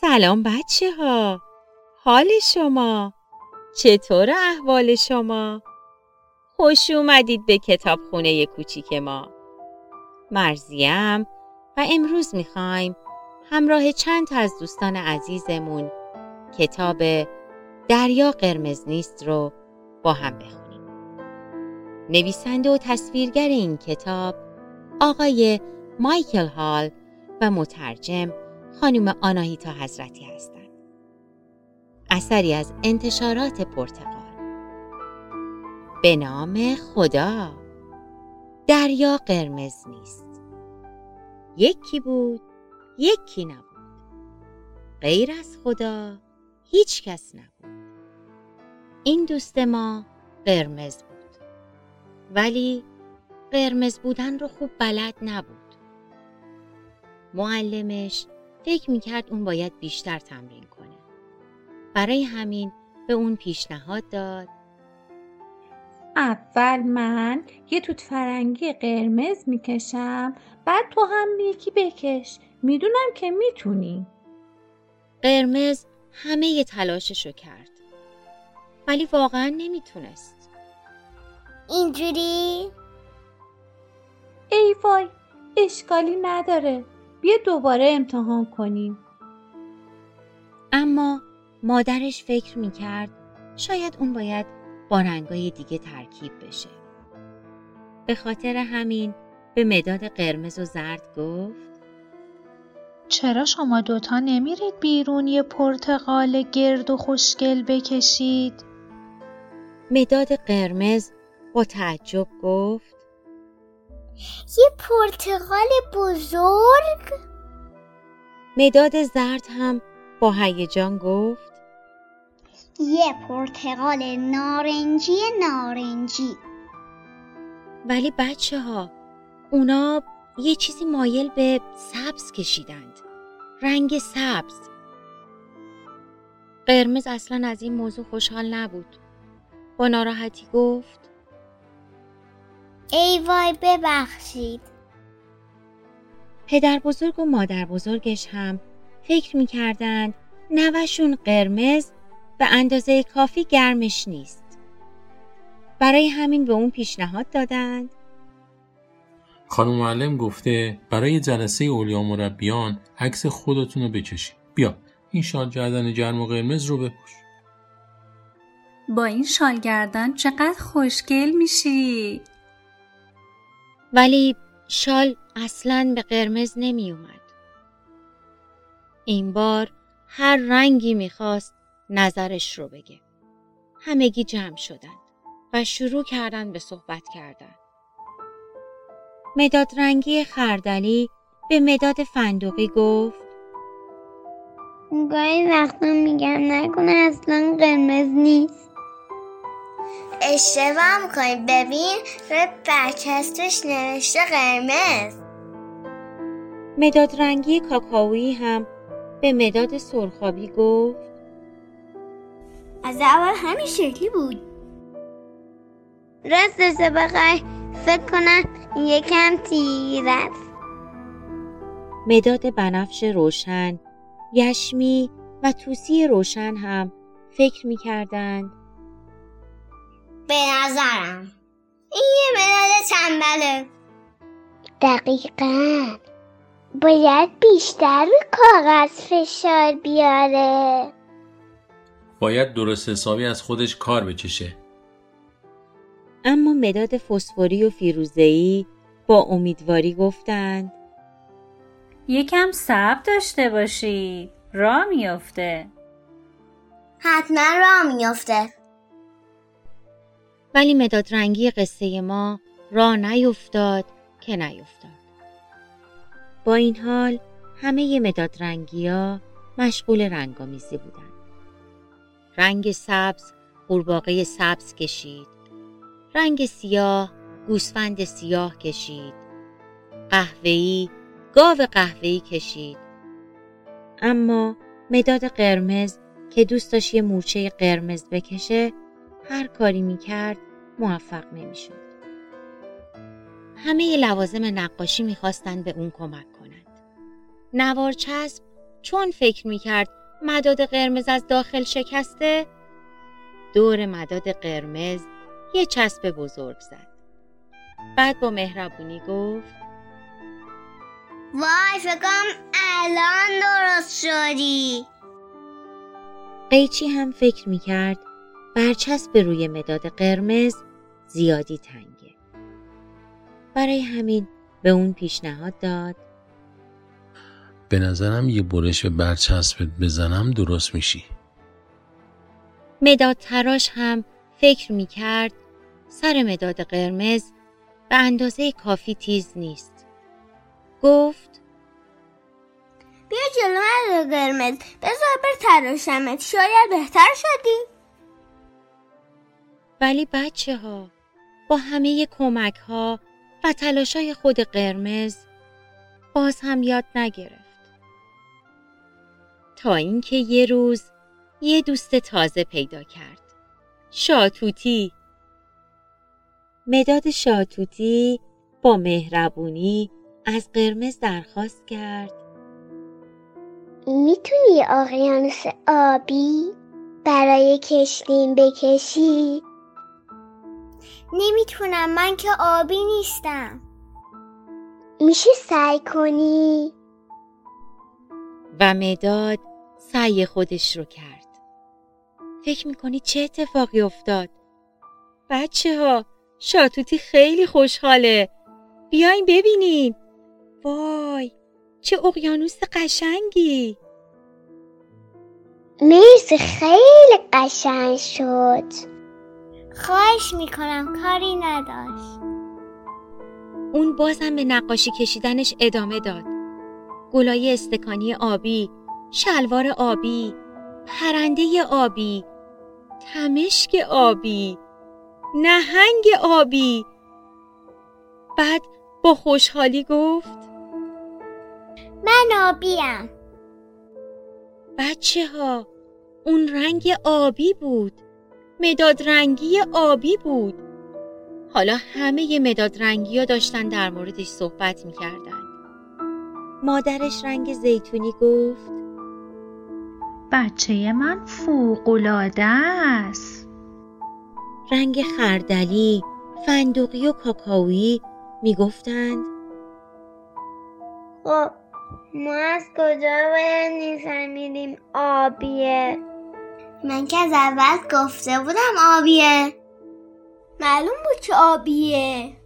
سلام بچه ها حال شما؟ چطور احوال شما؟ خوش اومدید به کتاب خونه کوچیک ما. مرزیم و امروز می‌خوایم همراه چند تا از دوستان عزیزمون کتاب دریا قرمز نیست رو با هم بخونیم. نویسنده و تصویرگر این کتاب آقای مایکل هال و مترجم خانم آناهیتا حضرتی هستند. اثری از انتشارات پرتغال به نام خدا. دریا قرمز نیست. یکی بود یکی نبود. غیر از خدا هیچ کس نبود. این دوست ما قرمز بود. ولی قرمز بودن رو خوب بلد نبود. معلمش فکر می‌کرد اون باید بیشتر تمرین کنه. برای همین به اون پیشنهاد داد. اول من یه توت فرنگی قرمز می‌کشم بعد تو هم یکی بکش. می‌دونم که می‌تونی. قرمز همه ی تلاششو کرد. ولی واقعا نمی‌تونست. اینجوری؟ ای وای اشکالی نداره. بیا دوباره امتحان کنیم اما مادرش فکر می‌کرد شاید اون باید با رنگای دیگه ترکیب بشه به خاطر همین به مداد قرمز و زرد گفت چرا شما دوتا نمیرید بیرون یه پرتقال گرد و خوشگل بکشید؟ مداد قرمز با تعجب گفت یه پرتقال بزرگ؟ مداد زرد هم با هیجان گفت یه پرتقال نارنجی نارنجی. ولی بچه ها اونا یه چیزی مایل به سبز کشیدند. رنگ سبز. قرمز اصلا از این موضوع خوشحال نبود. با ناراحتی گفت ای وای ببخشید پدر بزرگ و مادر بزرگش هم فکر می‌کردند نوشون قرمز به اندازه کافی گرمش نیست. برای همین به اون پیشنهاد دادند خانم معلم گفته برای جلسه اولیا مربیان عکس خودتون رو بکشید. بیا این شال گردن گرم و قرمز رو بپوش. با این شال گردن چقدر خوشگل میشی ولی شال اصلا به قرمز نمی اومد. این بار هر رنگی می‌خواست نظرش رو بگه. همگی جمع شدند و شروع کردن به صحبت کردن. مداد رنگی خردلی به مداد فندقی گفت گاهی وقتا میگم نکنه اصلا قرمز نیست اشتباه می‌کنی. ببین روی برچسبش نوشته قرمز. مداد رنگی کاکائویی هم به مداد سرخابی گفت. از اول همین شکلی بود. راستش بخوای فکر کنم یکم تیر است. مداد بنفش روشن، یشمی و توسی روشن هم فکر می کردند به نظرم. این یه مداد تنبله دقیقا. باید بیشتر به کاغذ فشار بیاره. باید درست حسابی از خودش کار بکشه. اما مداد فسفوری و فیروزه‌ای با امیدواری گفتند. یکم صبر داشته باشید را میافته. حتما راه میافته. ولی مداد رنگی قصه ما را نیفتاد که نیفتاد. با این حال همه مداد رنگی ها مشغول رنگامیزی بودند. رنگ سبز قورباغه سبز کشید. رنگ سیاه گوسفند سیاه کشید. قهوه‌ای گاو قهوه‌ای کشید. اما مداد قرمز که دوست داشت یه مورچه قرمز بکشه هر کاری می‌کرد موفق نمی‌شد. همه لوازم نقاشی می‌خواستند به اون کمک کنند. نوار چسب چون فکر می‌کرد مداد قرمز از داخل شکسته دور مداد قرمز یه چسب بزرگ زد بعد با مهربونی گفت وای فکرم الان درست شدی قیچی هم فکر می‌کرد برچسب روی مداد قرمز زیادی تنگه. برای همین به اون پیشنهاد داد. به نظرم یه برش به برچسبت بزنم درست میشی. مداد تراش هم فکر می کرد سر مداد قرمز به اندازه کافی تیز نیست. گفت بیا جلو من قرمز بذار بر تراشمت شاید بهتر شدی. ولی بچه ها با همه کمک ها و تلاشای خود قرمز باز هم یاد نگرفت. تا اینکه یه روز یه دوست تازه پیدا کرد. شاتوتی مداد شاتوتی با مهربونی از قرمز درخواست کرد می‌تونی اقیانوس آبی برای کشتیم بکشی؟ نمی‌تونم من که آبی نیستم میشه سعی کنی؟ و مداد سعی خودش رو کرد. فکر می‌کنی چه اتفاقی افتاد؟ بچه ها شاتوتی خیلی خوشحاله. بیاین ببینین. وای چه اقیانوس قشنگی. مرسی خیلی قشنگ شد خواهش می‌کنم کاری نداشت اون بازم به نقاشی کشیدنش ادامه داد. گلای استکانی آبی، شلوار آبی، پرنده آبی، تمشک آبی، نهنگ آبی. بعد با خوشحالی گفت من آبیم بچه ها اون رنگ آبی بود مداد رنگی آبی بود. حالا همه مداد رنگی ها داشتن در موردش صحبت می‌کردن. مادرش رنگ زیتونی گفت بچه من فوقلاده است. رنگ خردلی، فندقی و کاکائویی می‌گفتند. خب ما از کجا باید میفهمیدیم آبیه. من که از اول گفته بودم آبیه. معلوم بود که آبیه.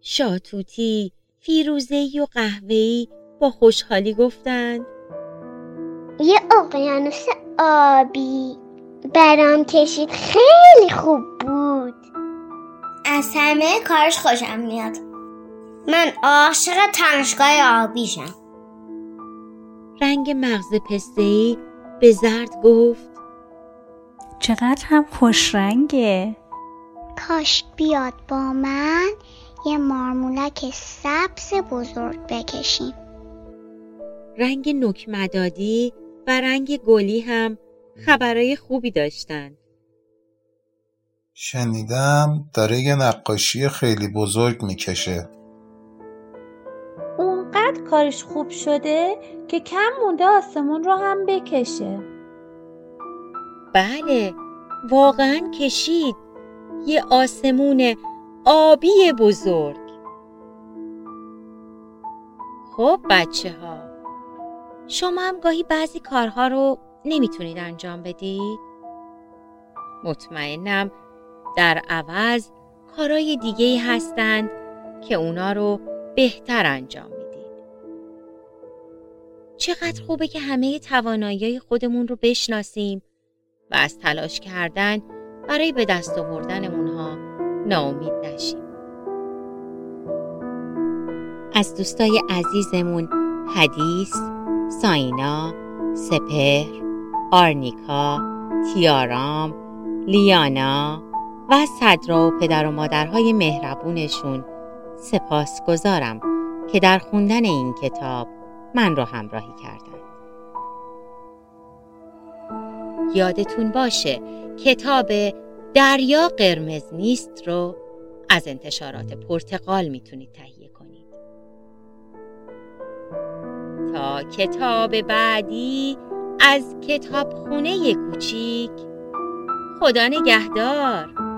شاتوتی، فیروزه‌ای و قهوه‌ای با خوشحالی گفتند یه اقیانوس آبی برام کشید. خیلی خوب بود. از همه کارش خوشم میاد. من عاشق تمشگاه آبیشم. رنگ مغز پسته‌ای به زرد گفت. چقدر هم خوش رنگه. کاش بیاد با من یه مارمولک سبز بزرگ بکشیم. رنگ نوک مدادی و رنگ گلی هم خبرای خوبی داشتند. شنیدم داره یه نقاشی خیلی بزرگ می‌کشه. اونقدر کارش خوب شده که کم مونده آسمون رو هم بکشه. بله واقعا کشید. یه آسمون آبی بزرگ. خب بچه ها شما هم گاهی بعضی کارها رو نمی‌تونید انجام بدید؟ مطمئنم در عوض کارهای دیگه هستند که اونا رو بهتر انجام می‌دید. چقدر خوبه که همه توانایی خودمون رو بشناسیم. و از تلاش کردن برای به دست آوردن اونها ناامید نشیم. از دوستای عزیزمون حدیث، ساینا، سپهر، آرنیکا، تیارام، لیانا و صدرا و پدر و مادرهای مهربونشون سپاس گذارم که در خوندن این کتاب من رو همراهی کردن. یادتون باشه کتاب دریا قرمز نیست رو از انتشارات پرتقال می‌تونید تهیه کنید. تا کتاب بعدی از کتابخونه کوچیک خدا نگهدار